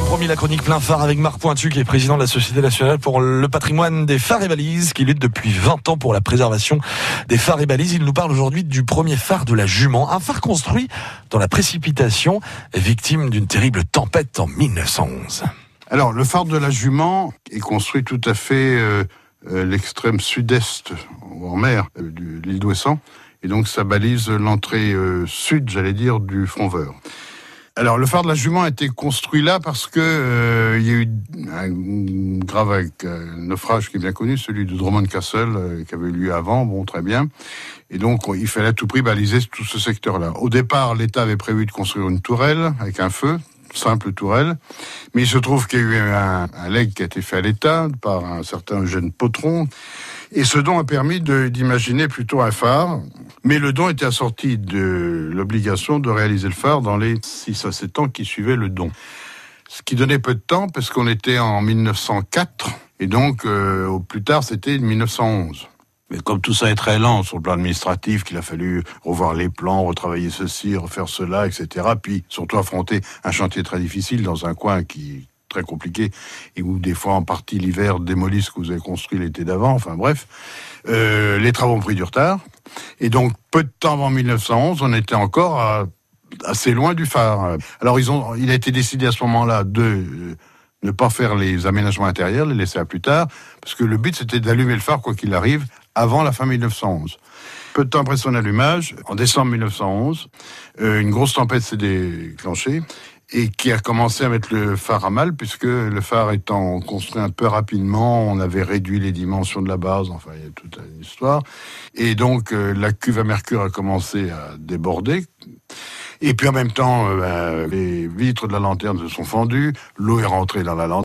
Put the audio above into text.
promis, la chronique plein phare avec Marc Pointu, qui est président de la Société nationale pour le patrimoine des phares et balises, qui lutte depuis 20 ans pour la préservation des phares et balises. Il nous parle aujourd'hui du premier phare de la Jument, un phare construit dans la précipitation, victime d'une terrible tempête en 1911. Alors, le phare de la Jument est construit tout à fait euh, euh, l'extrême sud-est, en mer, euh, de l'île d'Ouessant, et donc ça balise l'entrée sud, j'allais dire, du Fronveur. Alors, le phare de la Jument a été construit là parce que euh, il y a eu un grave euh, naufrage qui est bien connu, celui de Drummond Castle, euh, qui avait eu lieu avant, bon, très bien. Et donc, il fallait à tout prix baliser tout ce secteur-là. Au départ, l'État avait prévu de construire une tourelle avec un feu, simple tourelle. Mais il se trouve qu'il y a eu un, un leg qui a été fait à l'État par un certain Eugène Potron. Et ce don a permis d'imaginer plutôt un phare. Mais le don était assorti de l'obligation de réaliser le phare dans les 6 à 7 ans qui suivaient le don. Ce qui donnait peu de temps parce qu'on était en 1904 et donc euh, au plus tard c'était 1911. Mais comme tout ça est très lent sur le plan administratif, qu'il a fallu revoir les plans, retravailler ceci, refaire cela, etc. Puis surtout affronter un chantier très difficile dans un coin qui très compliqué et où des fois en partie l'hiver démolit ce que vous avez construit l'été d'avant. Enfin bref, euh, les travaux ont pris du retard. Et donc peu de temps avant 1911, on était encore assez loin du phare. Alors ils ont, il a été décidé à ce moment-là de euh, ne pas faire les aménagements intérieurs, les laisser à plus tard, parce que le but c'était d'allumer le phare quoi qu'il arrive avant la fin 1911. Peu de temps après son allumage, en décembre 1911, euh, une grosse tempête s'est déclenchée et qui a commencé à mettre le phare à mal, puisque le phare étant construit un peu rapidement, on avait réduit les dimensions de la base, enfin il y a toute une histoire. Et donc euh, la cuve à mercure a commencé à déborder. Et puis en même temps, euh, ben, les vitres de la lanterne se sont fendues, l'eau est rentrée dans la lanterne.